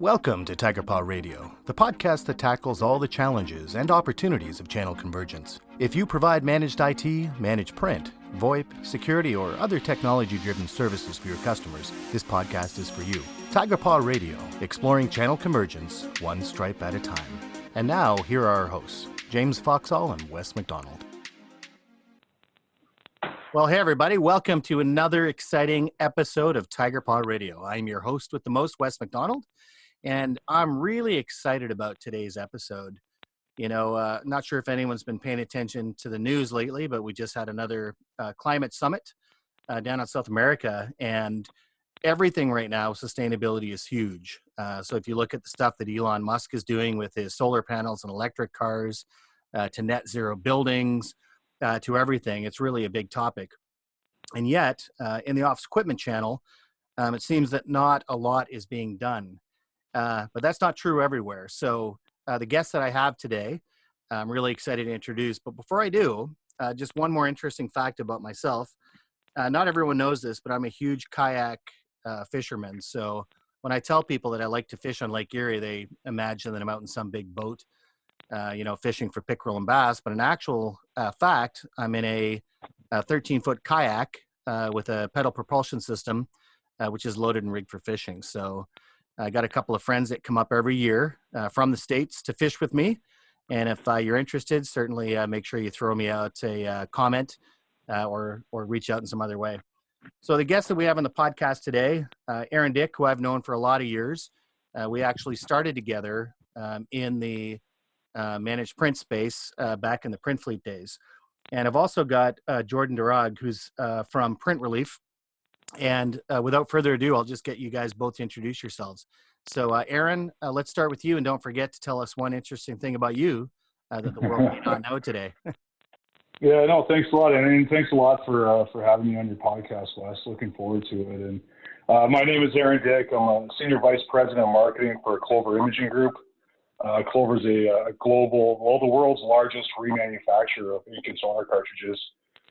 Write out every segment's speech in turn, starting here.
Welcome to Tiger Paw Radio, the podcast that tackles all the challenges and opportunities of channel convergence. If you provide managed IT, managed print, VoIP, security, or other technology driven services for your customers, this podcast is for you. Tiger Paw Radio, exploring channel convergence one stripe at a time. And now, here are our hosts, James Foxall and Wes McDonald. Well, hey, everybody. Welcome to another exciting episode of Tiger Paw Radio. I'm your host with the most, Wes McDonald, and I'm really excited about today's episode. You know, uh, not sure if anyone's been paying attention to the news lately, but we just had another uh, climate summit uh, down in South America, and everything right now, sustainability is huge. Uh, so if you look at the stuff that Elon Musk is doing with his solar panels and electric cars, uh, to net zero buildings, uh, to everything, it's really a big topic. And yet, in the office equipment channel, um, it seems that not a lot is being done. Uh, but that's not true everywhere. So uh, the guest that I have today, I'm really excited to introduce. But before I do, uh, just one more interesting fact about myself. Uh, not everyone knows this, but I'm a huge kayak uh, fisherman. So when I tell people that I like to fish on Lake Erie, they imagine that I'm out in some big boat, you know, fishing for pickerel and bass. But in actual fact, I'm in a 13 foot kayak with a pedal propulsion system, which is loaded and rigged for fishing. So I got a couple of friends that come up every year uh, from the States to fish with me. And if uh, you're interested, certainly uh, make sure you throw me out a uh, comment uh, or, or reach out in some other way. So, the guest that we have on the podcast today, uh, Aaron Dick, who I've known for a lot of years, we actually started together um, in the managed print space back in the PrintFleet days. And I've also got Jordan Darragh, who's from Print Relief, and uh, without further ado, I'll just get you guys both to introduce yourselves. So, uh, Aaron, uh, let's start with you, and don't forget to tell us one interesting thing about you uh, that the world may not know today. yeah, no, thanks a lot, and thanks a lot for uh, for having me on your podcast, Wes. Looking forward to it. And uh, my name is Aaron Dick. I'm a senior vice president of marketing for Clover Imaging Group. Clover is a, a, global, well, the world's largest remanufacturer of ink and toner cartridges.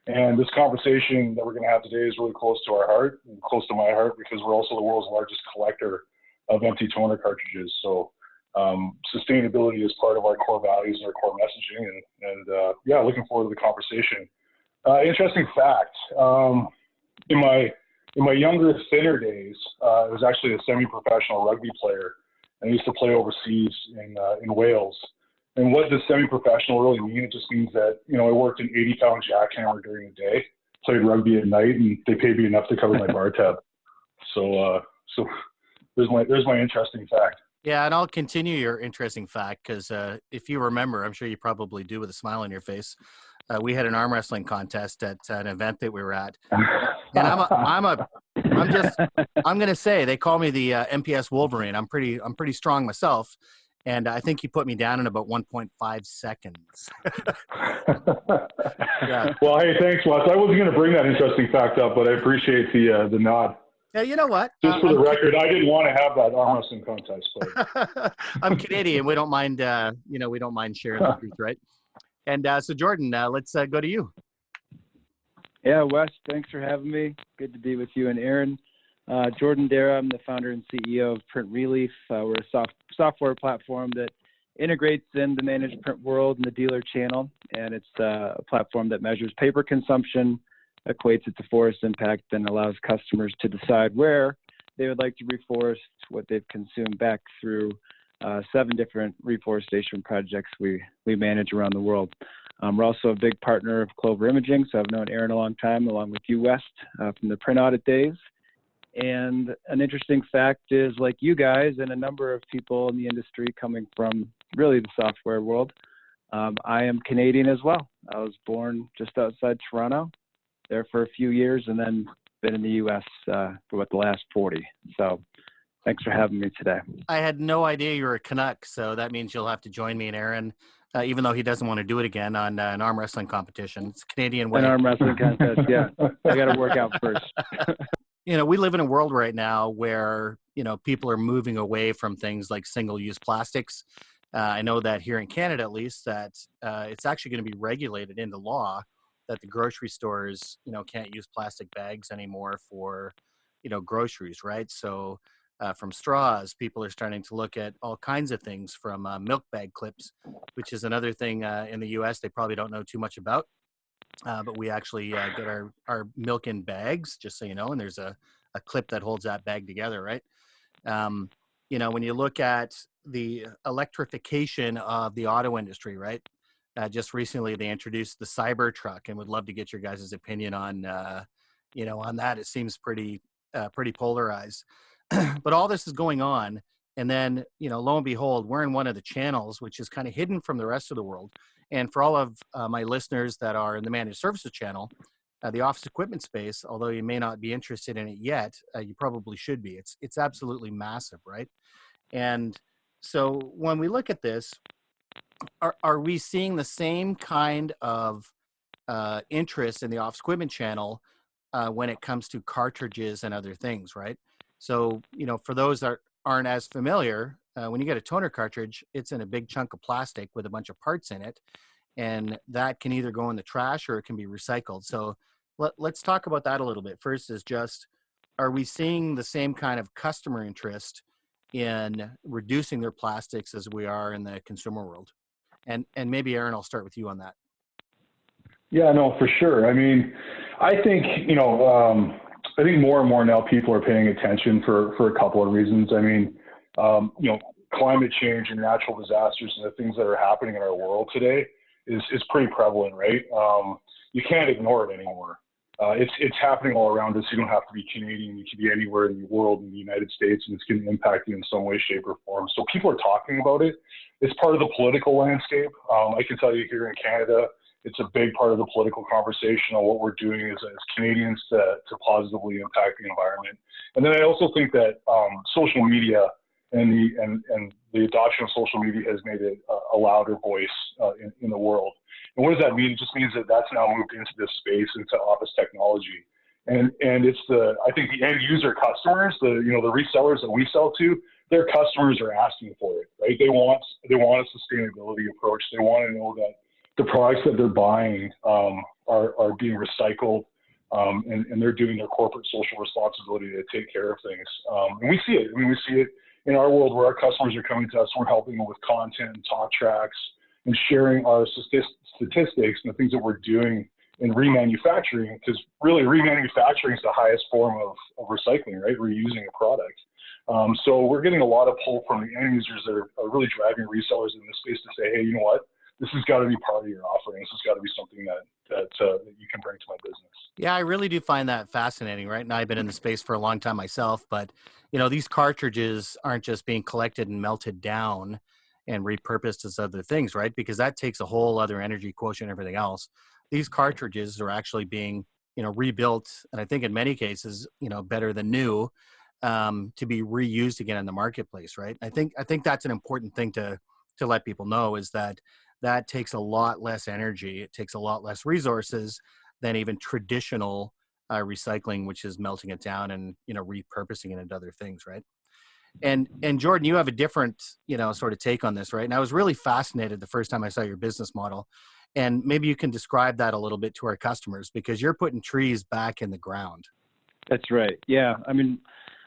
And this conversation that we're going to have today is really close to our heart and close to my heart because we're also the world's largest collector of empty toner cartridges. So um, sustainability is part of our core values and our core messaging. And, and uh, yeah, looking forward to the conversation. Uh, interesting fact: um, in my in my younger, thinner days, uh, I was actually a semi-professional rugby player. And I used to play overseas in uh, in Wales. And what does semi-professional really mean? It just means that you know I worked an 80-pound jackhammer during the day, played rugby at night, and they paid me enough to cover my bar tab. So, uh, so there's my there's my interesting fact. Yeah, and I'll continue your interesting fact because uh, if you remember, I'm sure you probably do with a smile on your face. Uh, we had an arm wrestling contest at an event that we were at, and I'm a, I'm a I'm just I'm gonna say they call me the uh, MPS Wolverine. I'm pretty I'm pretty strong myself, and I think he put me down in about 1.5 seconds. yeah. Well, hey, thanks, Wes. I wasn't going to bring that interesting fact up, but I appreciate the uh, the nod. Yeah, you know what? Just uh, for the I'm record, I didn't want to have that arm wrestling contest. But... I'm Canadian. We don't mind, uh, you know, we don't mind sharing the truth, right? And uh, so, Jordan, uh, let's uh, go to you. Yeah, Wes, thanks for having me. Good to be with you and Aaron. Uh, Jordan Darragh, I'm the founder and CEO of Print Relief. Uh, we're a soft, software platform that integrates in the managed print world and the dealer channel, and it's uh, a platform that measures paper consumption, equates it to forest impact, and allows customers to decide where they would like to reforest what they've consumed back through uh, seven different reforestation projects we, we manage around the world. Um, we're also a big partner of Clover Imaging, so I've known Aaron a long time, along with you, Wes, uh, from the Print Audit days. And an interesting fact is, like you guys and a number of people in the industry coming from really the software world, um, I am Canadian as well. I was born just outside Toronto, there for a few years, and then been in the U.S. Uh, for what the last 40. So, thanks for having me today. I had no idea you were a Canuck, so that means you'll have to join me and Aaron. Uh, even though he doesn't want to do it again on uh, an arm wrestling competition, it's Canadian way. An arm wrestling contest, yeah. I got to work out first. you know we live in a world right now where you know people are moving away from things like single use plastics uh, i know that here in canada at least that uh, it's actually going to be regulated into law that the grocery stores you know can't use plastic bags anymore for you know groceries right so uh, from straws. People are starting to look at all kinds of things from uh, milk bag clips, which is another thing uh, in the U.S. they probably don't know too much about. Uh, but we actually uh, get our, our milk in bags, just so you know, and there's a, a clip that holds that bag together, right? Um, you know, when you look at the electrification of the auto industry, right? Uh, just recently, they introduced the Cybertruck, and would love to get your guys' opinion on, uh, you know, on that. It seems pretty, uh, pretty polarized. but all this is going on, and then, you know, lo and behold, we're in one of the channels which is kind of hidden from the rest of the world. And for all of uh, my listeners that are in the managed services channel, uh, the office equipment space, although you may not be interested in it yet, uh, you probably should be. It's it's absolutely massive, right? And so when we look at this, are are we seeing the same kind of uh, interest in the office equipment channel uh, when it comes to cartridges and other things, right? So you know, for those that aren't as familiar, uh, when you get a toner cartridge, it's in a big chunk of plastic with a bunch of parts in it, and that can either go in the trash or it can be recycled. So let, let's talk about that a little bit. First is just, are we seeing the same kind of customer interest in reducing their plastics as we are in the consumer world? And and maybe Aaron, I'll start with you on that. Yeah, no, for sure. I mean, I think you know, um, I think more and more now people are paying attention for for a couple of reasons. I mean, um, you know, climate change and natural disasters and the things that are happening in our world today is is pretty prevalent, right? Um, you can't ignore it anymore uh, it's it's happening all around us. You don't have to be Canadian. You can be anywhere in the world, in the United States, and it's going to impact you in some way, shape, or form. So people are talking about it. It's part of the political landscape. Um, I can tell you here in Canada, it's a big part of the political conversation on what we're doing as, as Canadians to, to positively impact the environment. And then I also think that um, social media and the and, and the adoption of social media has made it a, a louder voice uh, in, in the world. And what does that mean? It just means that that's now moved into this space, into office technology. And, and it's the, I think the end user customers, the, you know, the resellers that we sell to, their customers are asking for it, right? They want, they want a sustainability approach. They want to know that the products that they're buying um, are, are being recycled um, and, and, they're doing their corporate social responsibility to take care of things. Um, and we see it. I mean, we see it in our world where our customers are coming to us. and We're helping them with content and talk tracks and sharing our statistics and the things that we're doing in remanufacturing, because really remanufacturing is the highest form of, of recycling, right? Reusing a product. Um, so we're getting a lot of pull from the end users that are, are, really driving resellers in this space to say, hey, you know what? This has got to be part of your offering. This has got to be something that that, uh, that you can bring to my business. Yeah, I really do find that fascinating. Right now, I've been in the space for a long time myself, but you know, these cartridges aren't just being collected and melted down and repurposed as other things, right? Because that takes a whole other energy quotient, and everything else. These cartridges are actually being, you know, rebuilt, and I think in many cases, you know, better than new, um, to be reused again in the marketplace, right? I think I think that's an important thing to to let people know is that that takes a lot less energy, it takes a lot less resources than even traditional uh, recycling, which is melting it down and you know repurposing it into other things, right? and and jordan you have a different you know sort of take on this right? And i was really fascinated the first time i saw your business model and maybe you can describe that a little bit to our customers because you're putting trees back in the ground. That's right. Yeah i mean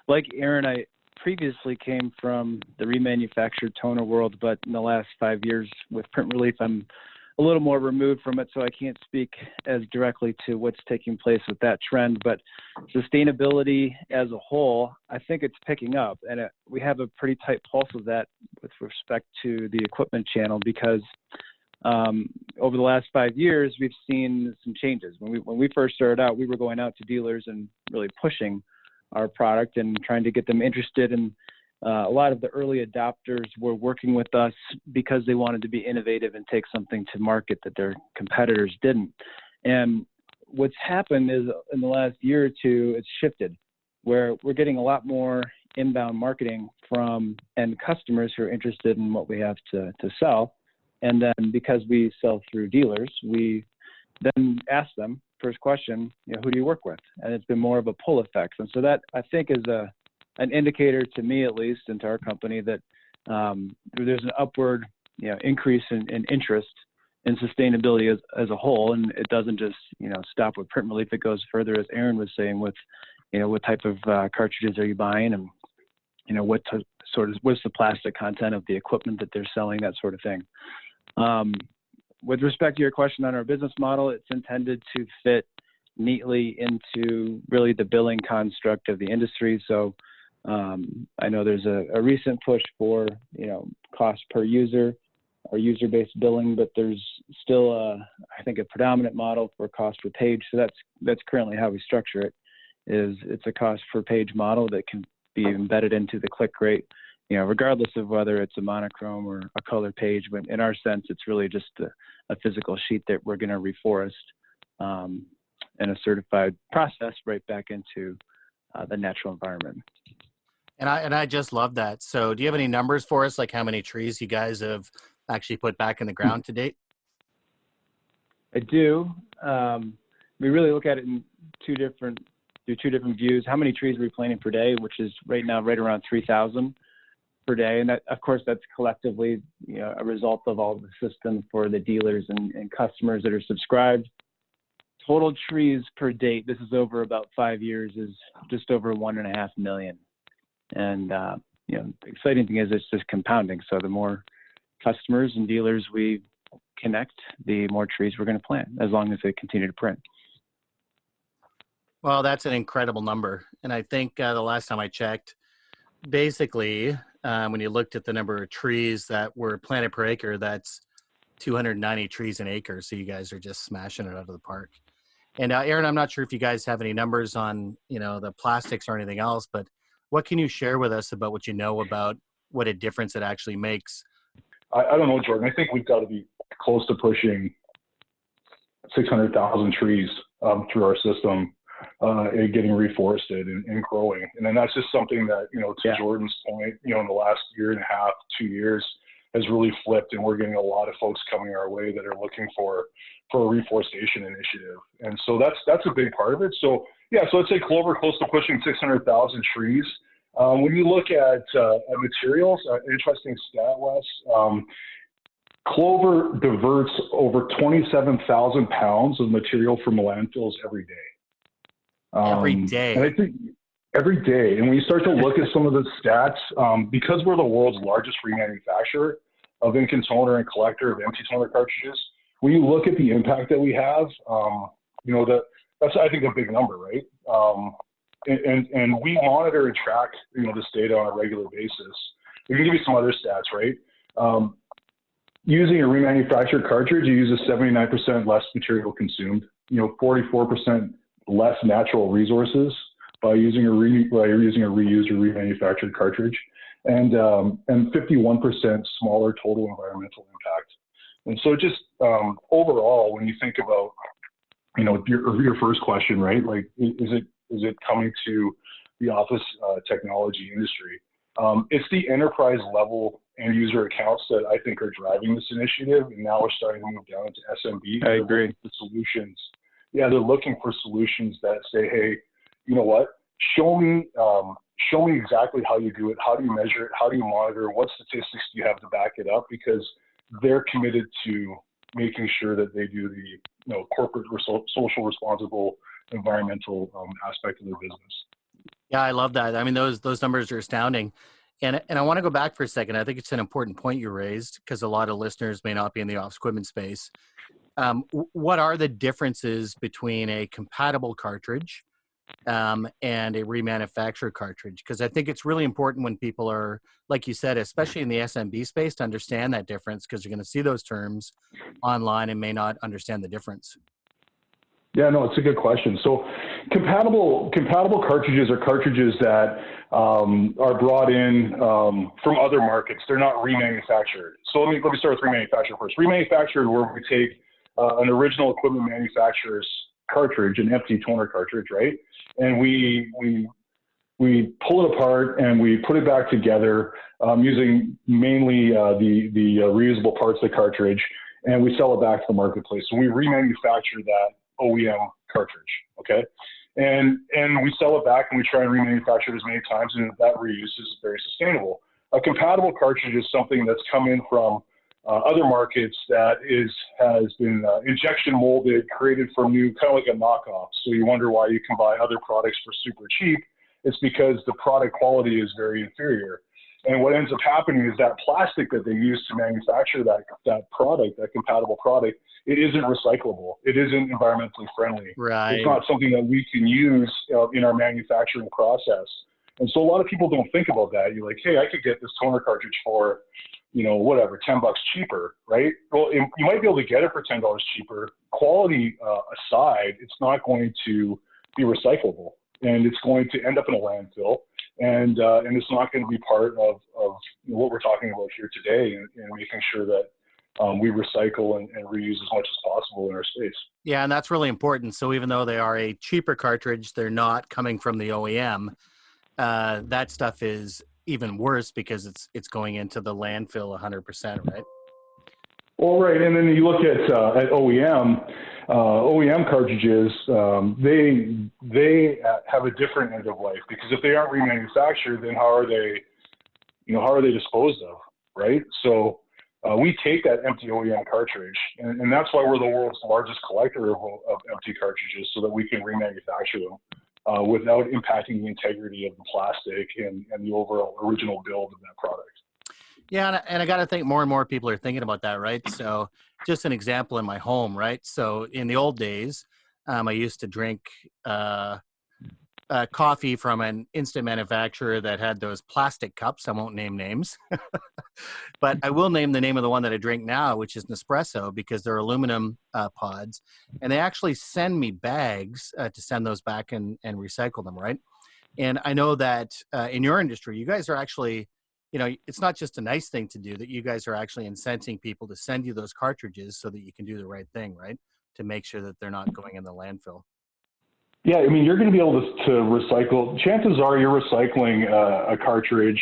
like aaron i previously came from the remanufactured toner world but in the last five years with print relief i'm a little more removed from it, so I can't speak as directly to what's taking place with that trend. But sustainability as a whole, I think it's picking up, and it, we have a pretty tight pulse of that with respect to the equipment channel because um, over the last five years we've seen some changes. When we when we first started out, we were going out to dealers and really pushing our product and trying to get them interested in uh, a lot of the early adopters were working with us because they wanted to be innovative and take something to market that their competitors didn't. And what's happened is in the last year or two, it's shifted where we're getting a lot more inbound marketing from end customers who are interested in what we have to, to sell. And then because we sell through dealers, we then ask them first question, you know, who do you work with? And it's been more of a pull effect. And so that I think is a an indicator to me at least and to our company that um, there's an upward you know, increase in, in interest in sustainability as, as a whole and it doesn't just you know stop with print relief it goes further as aaron was saying with you know what type of uh, cartridges are you buying and you know, what to sort of what's the plastic content of the equipment that they're selling, that sort of thing. Um, with respect to your question on our business model, it's intended to fit neatly into really the billing construct of the industry. So um, I know there's a, a, recent push for you know cost per user or user-based billing, but there's still a, I think a predominant model for cost per page. So that's that's currently how we structure it. Is it's a cost per page model that can be embedded into the click rate, you know, regardless of whether it's a monochrome or a color page. But in our sense, it's really just a, a physical sheet that we're going to reforest um, in a certified process right back into uh, the natural environment. And I and I just love that. So, do you have any numbers for us, like how many trees you guys have actually put back in the hmm. ground to date? I do. Um, we really look at it in two different through two different views. How many trees are we planting per day, which is right now right around 3,000 per day, and that, of course that's collectively you know, a result of all the system for the dealers and, and customers that are subscribed. Total trees per date, this is over about five years, is just over one and a half million. And uh, you know, the exciting thing is it's just compounding. So the more customers and dealers we connect, the more trees we're going to plant, as long as they continue to print. Well, that's an incredible number. And I think uh, the last time I checked, basically, um, when you looked at the number of trees that were planted per acre, that's 290 trees an acre. So you guys are just smashing it out of the park. And uh, Aaron, I'm not sure if you guys have any numbers on, you know, the plastics or anything else, but what can you share with us about what you know about what a difference it actually makes? I, I don't know, Jordan. I think we've got to be close to pushing 600,000 trees um, through our system uh, getting reforested and, and, growing. And then that's just something that, you know, to yeah. Jordan's point, you know, in the last year and a half, two years has really flipped and we're getting a lot of folks coming our way that are looking for, for a reforestation initiative. And so that's, that's a big part of it. So yeah, so let's say Clover close to pushing 600,000 trees. Um, when you look at, uh, at materials, uh, interesting stat, Wes, um, Clover diverts over 27,000 pounds of material from landfills every day. Um, every day. And I think every day. And when you start to look at some of the stats, um, because we're the world's largest remanufacturer of ink toner and collector of empty toner cartridges, when you look at the impact that we have, um, you know, that that's I think a big number, right? Um, and, and, and we monitor and track you know this data on a regular basis. We can give you some other stats, right? Um, using a remanufactured cartridge, you use a 79% less material consumed. You know, 44% less natural resources by using a re, by using a reused or remanufactured cartridge, and um, and 51% smaller total environmental impact. And so, just um, overall, when you think about, you know, your your first question, right? Like, is it is it coming to the office uh, technology industry? Um, it's the enterprise level end user accounts that I think are driving this initiative, and now we're starting to move down into SMB. I agree. The solutions yeah, they're looking for solutions that say, hey, you know what? Show me, um, show me exactly how you do it. How do you measure it? How do you monitor? What statistics do you have to back it up? Because they're committed to making sure that they do the you know corporate social responsible environmental um, aspect of their business. Yeah, I love that. I mean, those those numbers are astounding. And, and I want to go back for a second. I think it's an important point you raised because a lot of listeners may not be in the office equipment space um, what are the differences between a compatible cartridge um, and a remanufactured cartridge? Because I think it's really important when people are, like you said, especially in the SMB space, to understand that difference because you're going to see those terms online and may not understand the difference. Yeah, no, it's a good question. So, compatible compatible cartridges are cartridges that um, are brought in um, from other markets. They're not remanufactured. So let me let me start with remanufactured first. Remanufactured, where we take uh, an original equipment manufacturer's cartridge, an empty toner cartridge, right? And we we we pull it apart and we put it back together um, using mainly uh, the the uh, reusable parts of the cartridge, and we sell it back to the marketplace. So we remanufacture that OEM cartridge, okay? And and we sell it back and we try and remanufacture it as many times, and that reuse is very sustainable. A compatible cartridge is something that's come in from uh, other markets that is has been uh, injection molded, created from new, kind of like a knockoff. So you wonder why you can buy other products for super cheap, It's because the product quality is very inferior. And what ends up happening is that plastic that they use to manufacture that that product, that compatible product, it isn't recyclable. It isn't environmentally friendly. Right. It's not something that we can use uh, in our manufacturing process. And so a lot of people don't think about that. You're like, hey, I could get this toner cartridge for, you know, whatever, 10 bucks cheaper, right? Well, it, you might be able to get it for $10 cheaper. Quality uh, aside, it's not going to be recyclable and it's going to end up in a landfill and uh, and it's not going to be part of, of what we're talking about here today and, and making sure that um, we recycle and, and, reuse as much as possible in our space. Yeah, and that's really important. So even though they are a cheaper cartridge, they're not coming from the OEM. Uh, that stuff is even worse because it's it's going into the landfill 100%, right? Well, right, and then you look at uh, at OEM uh, OEM cartridges, um, they they have a different end of life because if they aren't remanufactured, then how are they, you know, how are they disposed of, right? So uh, we take that empty OEM cartridge, and, and, that's why we're the world's largest collector of, of empty cartridges, so that we can remanufacture them uh, without impacting the integrity of the plastic and, and the overall original build of that product. Yeah, and I, and I got to think more and more people are thinking about that, right? So, just an example in my home, right? So, in the old days, um, I used to drink uh, uh, coffee from an instant manufacturer that had those plastic cups. I won't name names, but I will name the name of the one that I drink now, which is Nespresso, because they're aluminum uh, pods, and they actually send me bags uh, to send those back and and recycle them, right? And I know that uh, in your industry, you guys are actually you know it's not just a nice thing to do that you guys are actually incenting people to send you those cartridges so that you can do the right thing right to make sure that they're not going in the landfill yeah i mean you're going to be able to, to recycle chances are you're recycling uh, a cartridge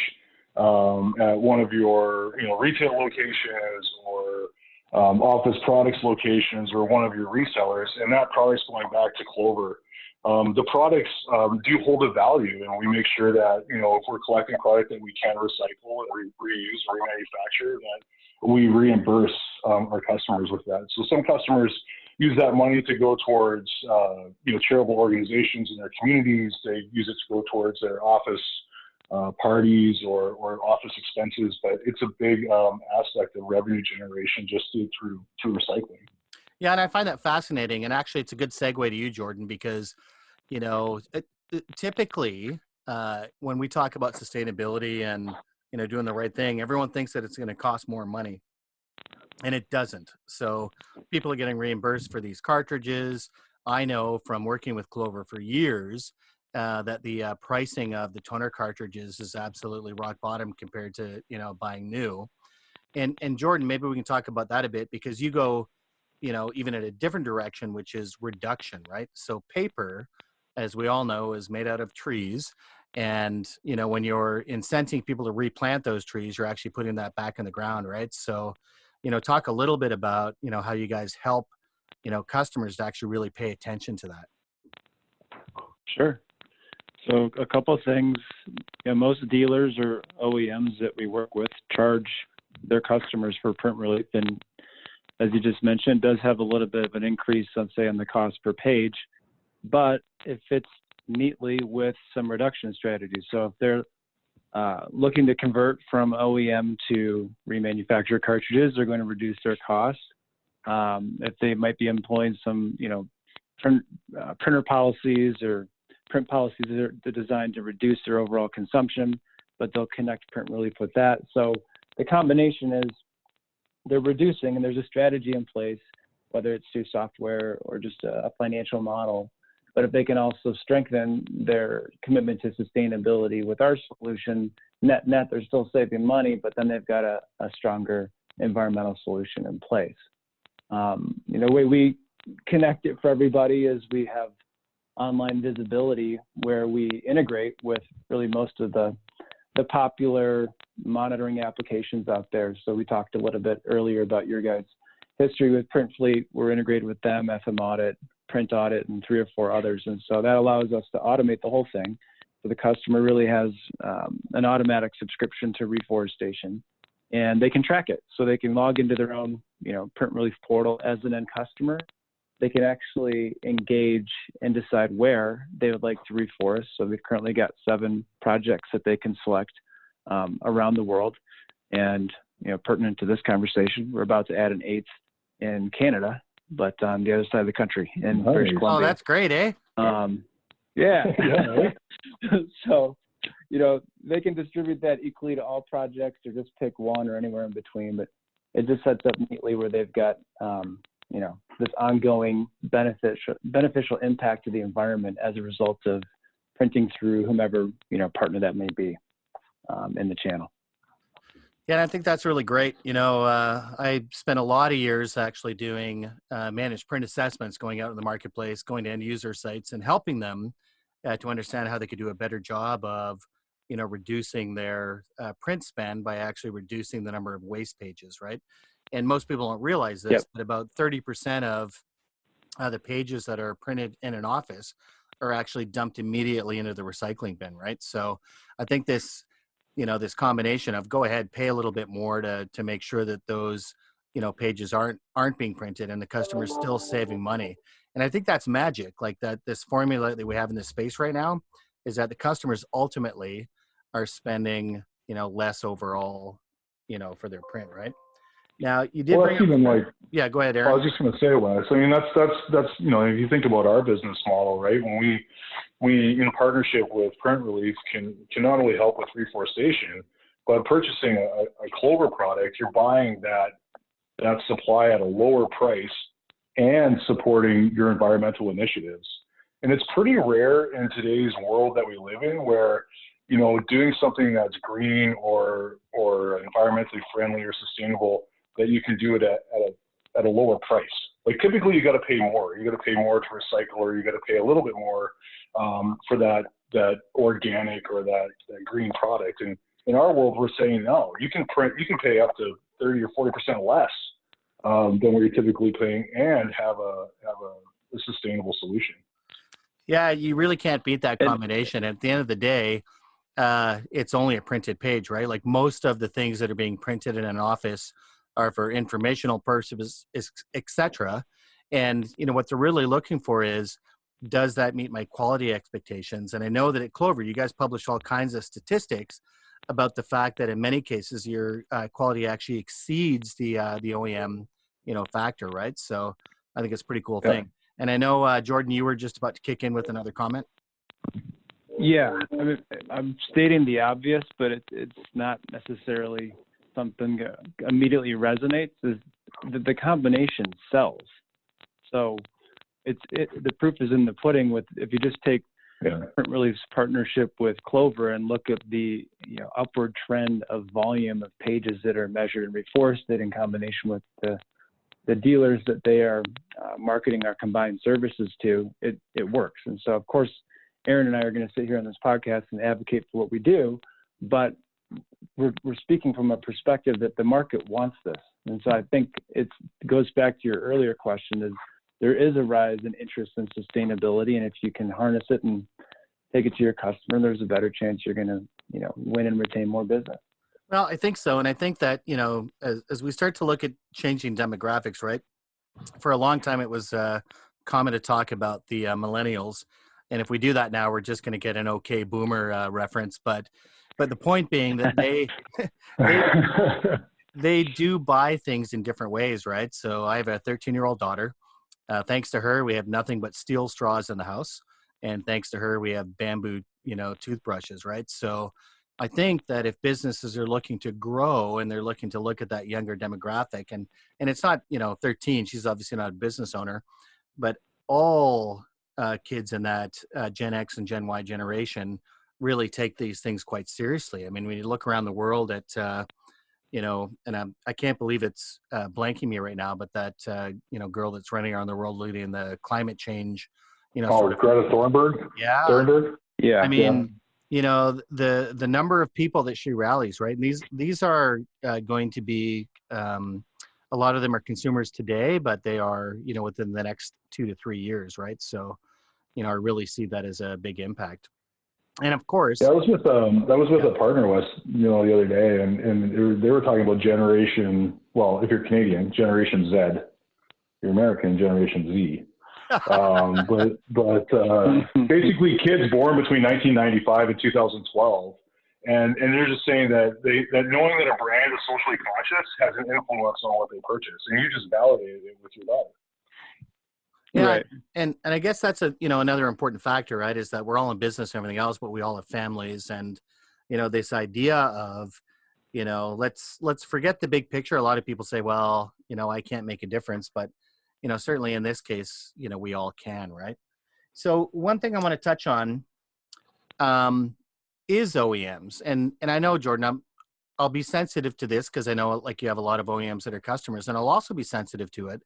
um, at one of your you know retail locations or um, office products locations or one of your resellers and that product's going back to clover um, the products um, do hold a value, and we make sure that you know if we're collecting product that we can recycle and re- reuse remanufacture, that we reimburse um, our customers with that. So some customers use that money to go towards uh, you know charitable organizations in their communities. They use it to go towards their office uh, parties or, or office expenses, but it's a big um, aspect of revenue generation just through through recycling. Yeah, and I find that fascinating. And actually, it's a good segue to you, Jordan, because you know, it, it, typically uh, when we talk about sustainability and you know doing the right thing, everyone thinks that it's going to cost more money, and it doesn't. So people are getting reimbursed for these cartridges. I know from working with Clover for years uh, that the uh, pricing of the toner cartridges is absolutely rock bottom compared to you know buying new. And and Jordan, maybe we can talk about that a bit because you go you know even in a different direction which is reduction right so paper as we all know is made out of trees and you know when you're incenting people to replant those trees you're actually putting that back in the ground right so you know talk a little bit about you know how you guys help you know customers to actually really pay attention to that. Sure. So a couple of things. You know, most dealers or oems that we work with charge their customers for print relief and as you just mentioned, does have a little bit of an increase, let's say, on the cost per page, but it fits neatly with some reduction strategies. So if they're uh, looking to convert from OEM to remanufactured cartridges, they're going to reduce their costs. Um, if they might be employing some, you know, print, uh, printer policies or print policies that are designed to reduce their overall consumption, but they'll connect print relief with that. So the combination is they're reducing and there's a strategy in place, whether it's through software or just a financial model. But if they can also strengthen their commitment to sustainability with our solution, net net, they're still saving money, but then they've got a, a stronger environmental solution in place. Um, you know, the way we connect it for everybody is we have online visibility where we integrate with really most of the the popular monitoring applications out there. So we talked a little bit earlier about your guys' history with PrintFleet. We're integrated with them, FM Audit, Print Audit, and three or four others. And so that allows us to automate the whole thing. So the customer really has um, an automatic subscription to reforestation, and they can track it. So they can log into their own, you know, Print Relief portal as an end customer, they can actually engage and decide where they would like to reforest. So we've currently got seven projects that they can select um, around the world. And you know, pertinent to this conversation, we're about to add an eighth in Canada, but on the other side of the country in Nice. British Oh, that's great, eh? Um, yeah. Yeah, so, you know, they can distribute that equally to all projects or just pick one or anywhere in between. But it just sets up neatly where they've got, um, you know, this ongoing beneficial beneficial impact to the environment as a result of printing through whomever you know partner that may be um, in the channel. Yeah, and I think that's really great. You know, uh, I spent a lot of years actually doing uh, managed print assessments, going out in the marketplace, going to end user sites, and helping them uh, to understand how they could do a better job of, you know, reducing their uh, print spend by actually reducing the number of waste pages, right? And most people don't realize this, Yep. but about thirty percent of uh, the pages that are printed in an office are actually dumped immediately into the recycling bin, right? So I think this you know this combination of go ahead pay a little bit more to to make sure that those you know pages aren't aren't being printed and the customer's still saving money and i think that's magic like that this formula that we have in this space right now is that the customers ultimately are spending you know less overall you know for their print right now you did Well, bring that's up, even like yeah go ahead Eric. I was just going to say, Wes. I mean, that's that's that's you know, if you think about our business model, right? When we we in partnership with Print Relief can can not only help with reforestation, but purchasing a, a Clover product, you're buying that that supply at a lower price and supporting your environmental initiatives. And it's pretty rare in today's world that we live in where you know doing something that's green or or environmentally friendly or sustainable that you can do it at, at a at a lower price. Like typically, you got to pay more. You got to pay more to recycle, or you got to pay a little bit more um, for that that organic or that, that green product. And in our world, we're saying no. You can print. You can pay up to thirty or forty percent less um, than what you're typically paying, and have a have a, a sustainable solution. Yeah, you really can't beat that And- combination. At the end of the day, uh, it's only a printed page, right? Like most of the things that are being printed in an office are for informational purposes, etc. And you know what they're really looking for is, does that meet my quality expectations? And I know that at Clover, you guys publish all kinds of statistics about the fact that in many cases your uh, quality actually exceeds the uh, the OEM, you know, factor, right? So I think it's a pretty cool Yeah. thing. And I know uh, Jordan, you were just about to kick in with another comment. Yeah, I mean, I'm stating the obvious, but it, it's not necessarily something immediately resonates. Is the, the combination sells, so it's it, the proof is in the pudding. With if you just take Yeah. Print Relief's partnership with Clover and look at the you know upward trend of volume of pages that are measured and reforested in combination with the the dealers that they are uh, marketing our combined services to, it it works. And so of course, Aaron and I are going to sit here on this podcast and advocate for what we do, but we're we're speaking from a perspective that the market wants this. And so I think it goes back to your earlier question is there is a rise in interest in sustainability, and if you can harness it and take it to your customer, there's a better chance you're going to, you know, win and retain more business. Well, I think so, and I think that you know, as, as we start to look at changing demographics, right? For a long time, it was uh, common to talk about the uh, millennials, and if we do that now, we're just going to get an okay boomer uh, reference. But, but the point being that they they they do buy things in different ways, right? So I have a 13 year old daughter. Uh, thanks to her, we have nothing but steel straws in the house, and thanks to her, we have bamboo, you know, toothbrushes, right? So I think that if businesses are looking to grow and they're looking to look at that younger demographic, and and it's not, you know, 13, she's obviously not a business owner, but all uh, kids in that uh, Gen X and Gen Y generation really take these things quite seriously. I mean, when you look around the world at uh, you know, and I'm, I can't believe it's uh, blanking me right now, but that, uh, you know, girl that's running around the world leading the climate change, you know, oh, sort of, Greta Thunberg. yeah. Thunberg. Yeah. I mean, you know, the, the number of people that she rallies, right. And these, these are uh, going to be, um, a lot of them are consumers today, but they are, you know, within the next two to three years. Right. So, you know, I really see that as a big impact. And of course, Yeah, I was with um, that was with a partner Wes, you know, the other day, and and they were, they were talking about generation. Well, if you're Canadian, Generation Z. You're American, Generation Z. um, but but uh, basically, kids born between 1995 and 2012, and and they're just saying that they that knowing that a brand is socially conscious has an influence on what they purchase, and you just validated it with your dollar. Yeah, right. and and I guess that's a you know another important factor, right? Is that we're all in business and everything else, but we all have families, and you know this idea of you know let's let's forget the big picture. A lot of people say, well, you know, I can't make a difference, but you know certainly in this case, you know, we all can, right? So one thing I want to touch on um, is OEMs, and and I know Jordan, I'm I'll be sensitive to this because I know like you have a lot of OEMs that are customers, and I'll also be sensitive to it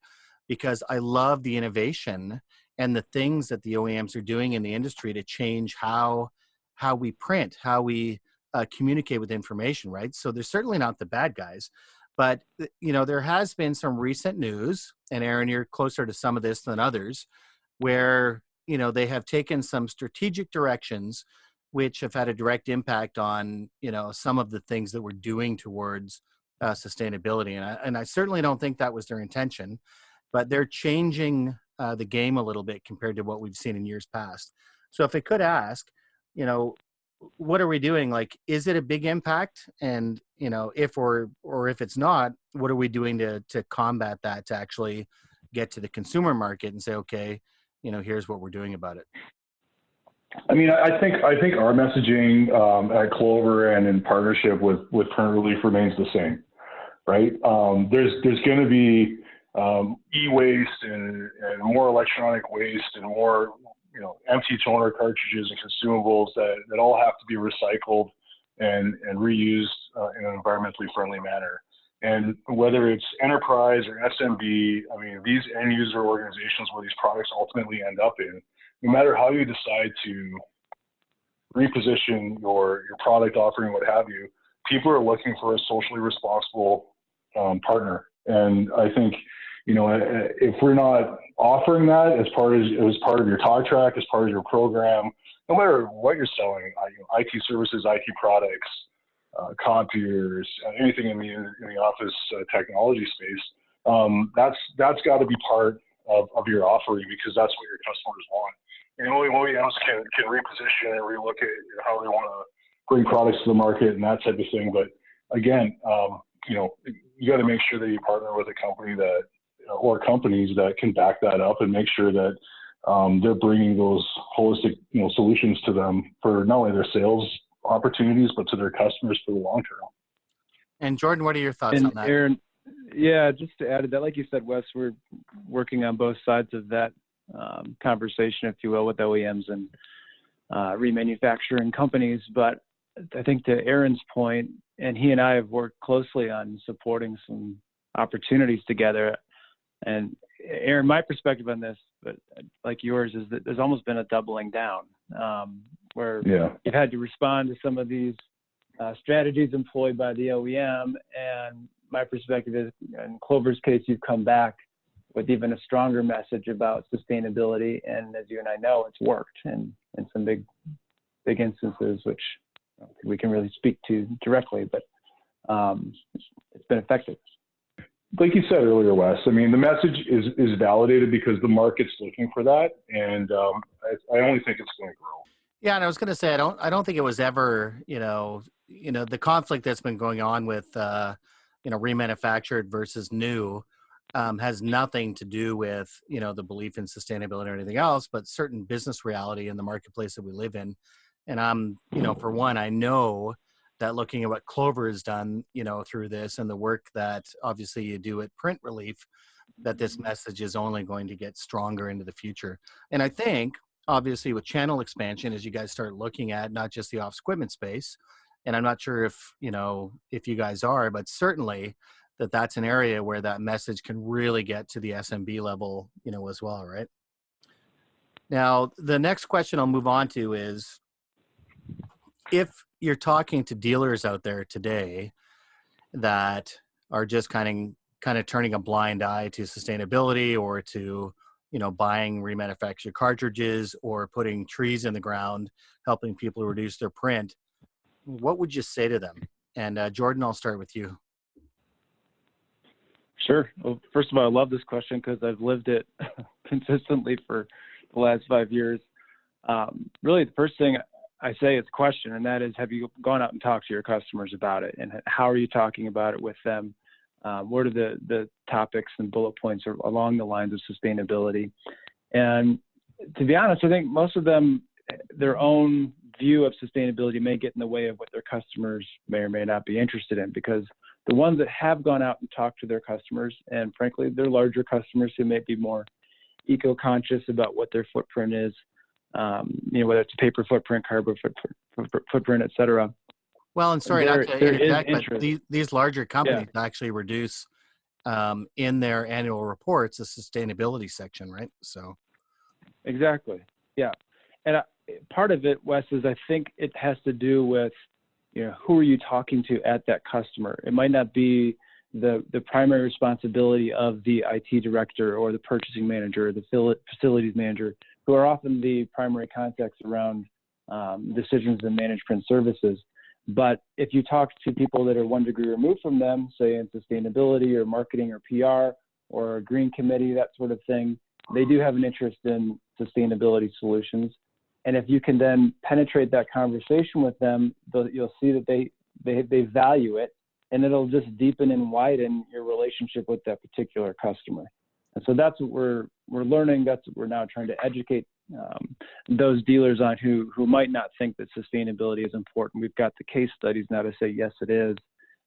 because I love the innovation and the things that the OEMs are doing in the industry to change how how we print, how we uh, communicate with information, right? So they're certainly not the bad guys, but uh, you know there has been some recent news, and Aaron, you're closer to some of this than others, where you know they have taken some strategic directions which have had a direct impact on you know some of the things that we're doing towards uh, sustainability and I, and I certainly don't think that was their intention but they're changing uh, the game a little bit compared to what we've seen in years past. So if I could ask, you know, what are we doing? Like, is it a big impact? And you know, if or or if it's not, what are we doing to to combat that to actually get to the consumer market and say, okay, you know, here's what we're doing about it. I mean, I think I think our messaging um, at Clover and in partnership with with Print Relief remains the same, right? Um, there's there's going to be um, e-waste and, and more electronic waste and more you know empty toner cartridges and consumables that, that all have to be recycled and, and reused uh, in an environmentally friendly manner. And whether it's enterprise or SMB, I mean, these end user organizations where these products ultimately end up in, no matter how you decide to reposition your, your product offering, what have you, people are looking for a socially responsible um, partner. And I think you know, if we're not offering that as part of as part of your talk track, as part of your program, no matter what you're selling, IT services, IT products, uh, computers, anything in the in the office uh, technology space, um, that's that's got to be part of, of your offering because that's what your customers want. And only OEMs can can reposition and relook at how they want to bring products to the market and that type of thing. But again, um, you know, you got to make sure that you partner with a company that or companies that can back that up and make sure that um, they're bringing those holistic you know solutions to them for not only their sales opportunities but to their customers for the long term. And Jordan, what are your thoughts and on that? Aaron, yeah, just to add to that, like you said, Wes, we're working on both sides of that um, conversation, if you will, with OEMs and uh, remanufacturing companies. But I think to Aaron's point, and he and I have worked closely on supporting some opportunities together. And Aaron, my perspective on this, but like yours, is that there's almost been a doubling down, um, where yeah. you've had to respond to some of these uh, strategies employed by the OEM. And my perspective is, in Clover's case, you've come back with even a stronger message about sustainability. And as you and I know, it's worked in, in some big, big instances, which we can really speak to directly, but um, it's been effective like you said earlier, Wes, I mean, the message is, is validated because the market's looking for that. And um, I, I, only think it's going to grow. Yeah. And I was going to say, I don't, I don't think it was ever, you know, you know, the conflict that's been going on with, uh, you know, remanufactured versus new um, has nothing to do with, you know, the belief in sustainability or anything else, but certain business reality in the marketplace that we live in. And I'm, you know, for one, I know that looking at what Clover has done, you know, through this and the work that obviously you do at Print Relief, that this mm-hmm. message is only going to get stronger into the future. And I think, obviously, with channel expansion, as you guys start looking at not just the office equipment space, and I'm not sure if you know if you guys are, but certainly that that's an area where that message can really get to the SMB level, you know, as well, right? Now, the next question I'll move on to is if you're talking to dealers out there today that are just kind of kind of turning a blind eye to sustainability or to you know buying remanufactured cartridges or putting trees in the ground helping people reduce their print what would you say to them and uh, jordan i'll start with you Sure. Well, first of all, I love this question because I've lived it consistently for the last five years. Um, really, the first thing I say is a question, and that is, have you gone out and talked to your customers about it, and how are you talking about it with them? Um, what are the the topics and bullet points along the lines of sustainability? And to be honest, I think most of them, their own view of sustainability may get in the way of what their customers may or may not be interested in because the ones that have gone out and talked to their customers, and frankly, they're larger customers who may be more eco-conscious about what their footprint is, um, you know, whether it's paper footprint, carbon footprint, footprint, et cetera. Well, and sorry there, not to interject, but these, these larger companies yeah. actually reduce um, in their annual reports a sustainability section, right? So. Exactly. Yeah, and I, part of it, Wes, is I think it has to do with you know, who are you talking to at that customer? It might not be the, the primary responsibility of the IT director or the purchasing manager or the facilities manager, who are often the primary contacts around um, decisions and management services. But if you talk to people that are one degree removed from them, say in sustainability or marketing or PR or a green committee, that sort of thing, they do have an interest in sustainability solutions. And if you can then penetrate that conversation with them, you'll see that they, they, they value it and it'll just deepen and widen your relationship with that particular customer. And so that's what we're, we're learning. That's what we're now trying to educate um, those dealers on who, who might not think that sustainability is important. We've got the case studies now to say, yes, it is.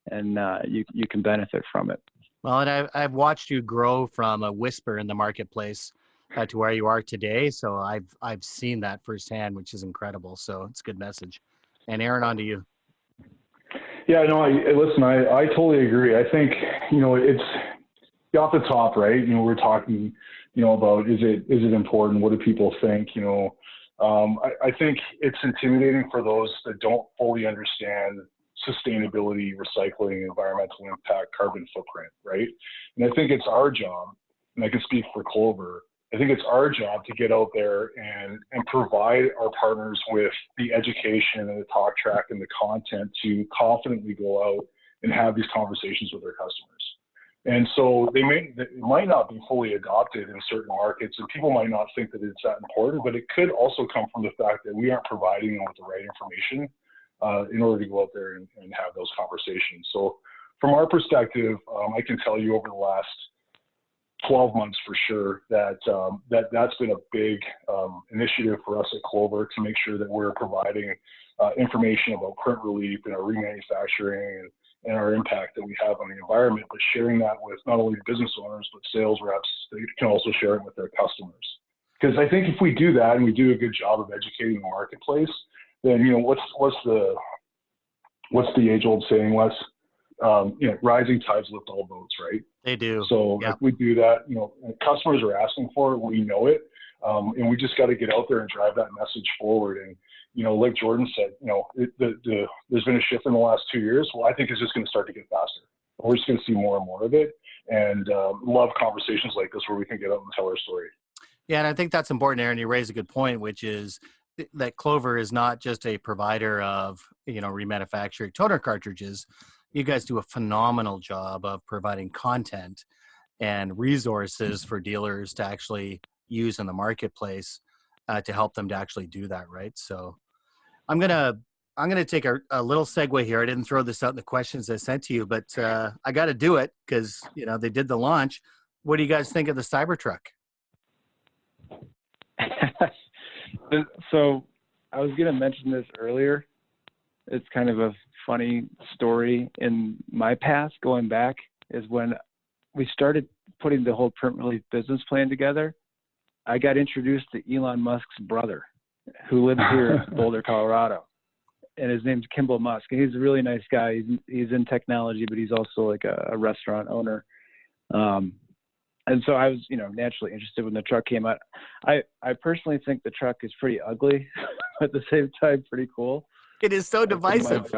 And uh, you, you can benefit from it. Well, and I've, I've watched you grow from a whisper in the marketplace uh, to where you are today. So I've I've seen that firsthand, which is incredible. So it's a good message. And Aaron, on to you. Yeah, no, I, listen, I, I totally agree. I think, you know, it's off the top, right? You know, we're talking, you know, about is it is it important? What do people think? You know, um, I, I think it's intimidating for those that don't fully understand sustainability, recycling, environmental impact, carbon footprint, right? And I think it's our job, and I can speak for Clover, I think it's our job to get out there and, and provide our partners with the education and the talk track and the content to confidently go out and have these conversations with their customers. And so they may it might not be fully adopted in certain markets, and people might not think that it's that important. But it could also come from the fact that we aren't providing them with the right information uh, in order to go out there and, and, have those conversations. So, from our perspective, um, I can tell you over the last 12 months for sure that um, that that's been a big um, initiative for us at Clover to make sure that we're providing uh, information about print relief and our remanufacturing and, and our impact that we have on the environment, but sharing that with not only business owners but sales reps. They can also share it with their customers. Because I think if we do that and we do a good job of educating the marketplace, then you know what's what's the what's the age old saying, Wes? um, you know, rising tides lift all boats, right? They do. So yep. if we do that, you know, customers are asking for it, we know it, um, and we just got to get out there and drive that message forward. And you know, like Jordan said, you know, it, the, the, there's been a shift in the last two years. Well, I think it's just going to start to get faster. We're just going to see more and more of it, and um, love conversations like this where we can get out and tell our story. Yeah, and I think that's important, Aaron. You raise a good point, which is that Clover is not just a provider of you know remanufactured toner cartridges you guys do a phenomenal job of providing content and resources for dealers to actually use in the marketplace uh, to help them to actually do that right so i'm gonna i'm gonna take a, a, little segue here. I didn't throw this out in the questions i sent to you but uh, i gotta do it because you know they did the launch. What do you guys think of the cybertruck? So i was gonna mention this earlier. It's kind of a funny story. In my past going back is when we started putting the whole print relief business plan together, I got introduced to Elon Musk's brother, who lives here in Boulder, Colorado. And his name's Kimball Musk. And he's a really nice guy. He's, he's in technology, but he's also like a, a restaurant owner. Um, and so I was, you know, naturally interested when the truck came out. I, I personally think the truck is pretty ugly, but at the same time, pretty cool. It is so divisive.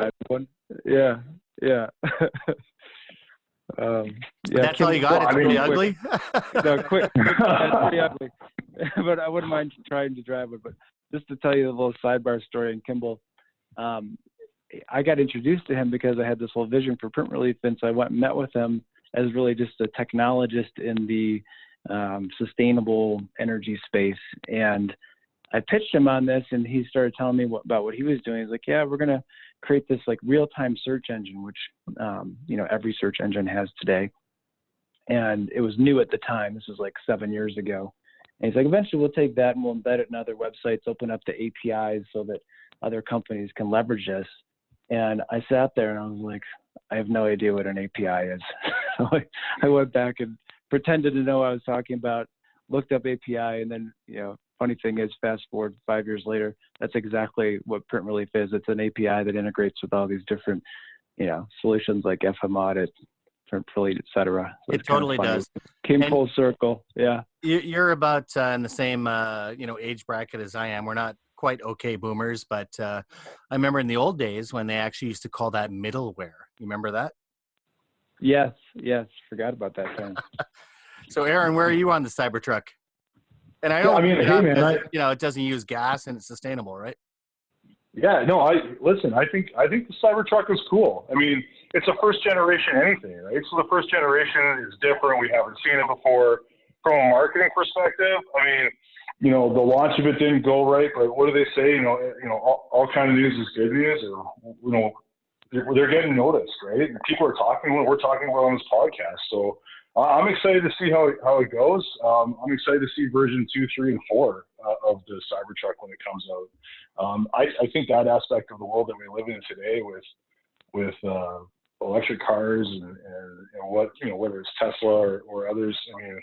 Yeah, yeah. um, yeah, that's all you got. It's pretty ugly. no, quick, quick pretty ugly. but I wouldn't mind trying to drive it. But just to tell you a little sidebar story in Kimball, um, I got introduced to him because I had this whole vision for print relief, and so I went and met with him. as really just a technologist in the um, sustainable energy space. And I pitched him on this, and he started telling me what, about what he was doing. He's like, "Yeah, we're gonna create this like real-time search engine, which um, you know every search engine has today." And it was new at the time. This was like seven years ago. And he's like, eventually we'll take that and we'll embed it in other websites, open up the APIs so that other companies can leverage this. And I sat there and I was like, I have no idea what an API is. so I went back and pretended to know what I was talking about, looked up API, and then, you know, funny thing is, fast forward five years later, that's exactly what Print Relief is. It's an API that integrates with all these different, you know, solutions like FM Audit, Print Relief, et cetera. So it totally does. Came and full circle. Yeah. You're about uh, in the same, uh, you know, age bracket as I am. We're not quite okay boomers, but uh, I remember in the old days when they actually used to call that middleware. You remember that? Yes, yes. Forgot about that term. so, Aaron, where are you on the Cybertruck? And I, don't, yeah, I mean, hey, man, I, you know, it doesn't use gas and it's sustainable, right? Yeah, no, I listen. I think I think the Cybertruck is cool. I mean, it's a first generation anything, right? So the first generation is different. We haven't seen it before. From a marketing perspective, I mean, you know, the launch of it didn't go right, but what do they say? You know, you know, all, all kind of news is good news, or you know, they're, they're getting noticed, right? And people are talking. What we're talking about on this podcast, so uh, I'm excited to see how how it goes. Um, I'm excited to see version two, three, and four uh, of the Cybertruck when it comes out. Um, I, I think that aspect of the world that we live in today, with with uh, electric cars and, and, and, what you know, whether it's Tesla or, or others, I mean,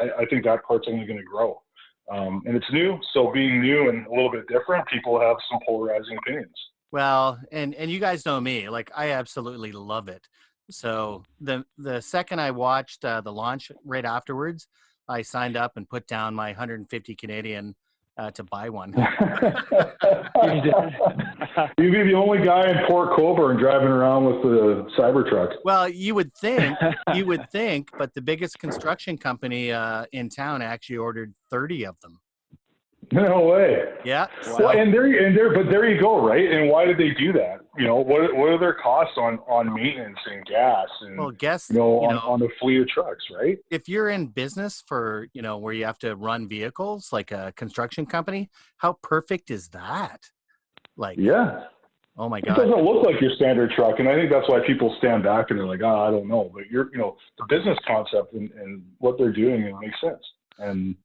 I, I think that part's only going to grow. Um, and it's new, so being new and a little bit different, people have some polarizing opinions. Well, and and you guys know me, like I absolutely love it. So the the second I watched uh, the launch, right afterwards, I signed up and put down my 150 Canadian uh, to buy one. You'd be the only guy in Port Colborne driving around with the Cybertruck. Well, you would think, you would think, but the biggest construction company uh, in town actually ordered 30 of them. No way. Yeah. Well, and there, and there, but there you go, right? And why did they do that? You know, what what are their costs on on maintenance and gas and well, guess you know, you on, know, on the fleet of trucks, right? If you're in business for you know where you have to run vehicles like a construction company, how perfect is that? Like, yeah. Oh my god! It doesn't look like your standard truck, and I think that's why people stand back and they're like, "Oh, I don't know." But you're, you know, the business concept and, and what they're doing, it makes sense. And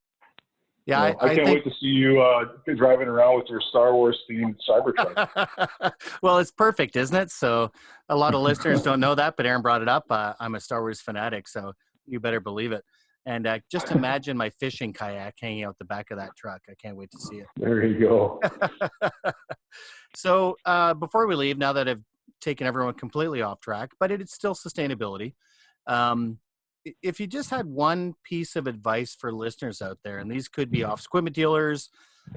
yeah, you know, I, I, can't think... wait to see you uh, driving around with your Star Wars themed Cybertruck. well, it's perfect, isn't it? So a lot of listeners don't know that, but Aaron brought it up. Uh, I'm a Star Wars fanatic, so you better believe it. And uh, just imagine my fishing kayak hanging out the back of that truck. I can't wait to see it. There you go. so uh, before we leave, now that I've taken everyone completely off track, but it's still sustainability. Um, if you just had one piece of advice for listeners out there, and these could be mm-hmm. equipment dealers,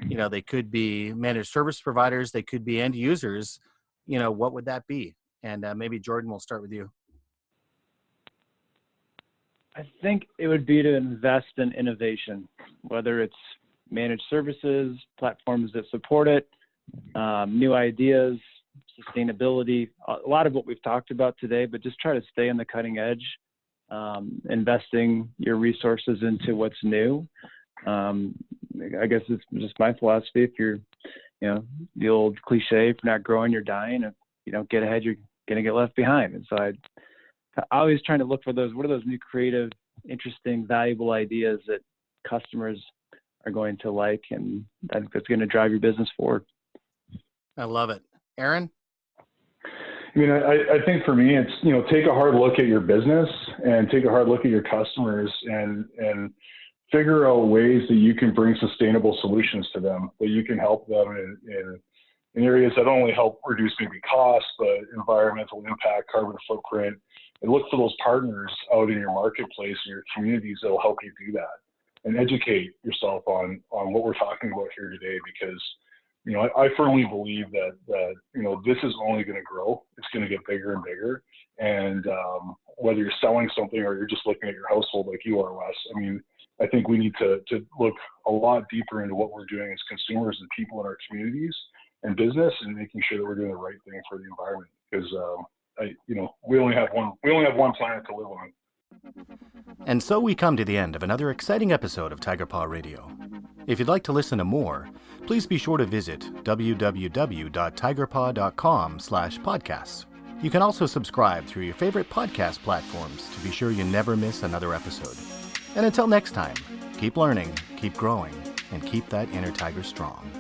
you know, they could be managed service providers, they could be end users, you know, what would that be? And uh, maybe Jordan, will start with you. I think it would be to invest in innovation, whether it's managed services, platforms that support it, um, new ideas, sustainability, a lot of what we've talked about today, but just try to stay on the cutting edge um, investing your resources into what's new. Um, I guess it's just my philosophy. If you're, you know, the old cliche, if you're not growing, you're dying. If you don't get ahead, you're going to get left behind. And so I, always trying to look for those. What are those new creative, interesting, valuable ideas that customers are going to like, and I think that's going to drive your business forward. I love it, Aaron. I mean, I, I think for me, it's you know take a hard look at your business and take a hard look at your customers and and figure out ways that you can bring sustainable solutions to them, that you can help them in, in, in areas that only help reduce maybe costs, but environmental impact, carbon footprint, and look for those partners out in your marketplace and your communities that will help you do that and educate yourself on on what we're talking about here today because you know, I, I firmly believe that that you know this is only going to grow. It's going to get bigger and bigger. And um, whether you're selling something or you're just looking at your household like you are, Wes, I mean, I think we need to to look a lot deeper into what we're doing as consumers and people in our communities and business, and making sure that we're doing the right thing for the environment. Because um, I, you know, we only have one we only have one planet to live on. And so we come to the end of another exciting episode of Tigerpaw Radio. If you'd like to listen to more, please be sure to visit www.tigerpaw.com slash podcasts. You can also subscribe through your favorite podcast platforms to be sure you never miss another episode. And until next time, keep learning, keep growing, and keep that inner tiger strong.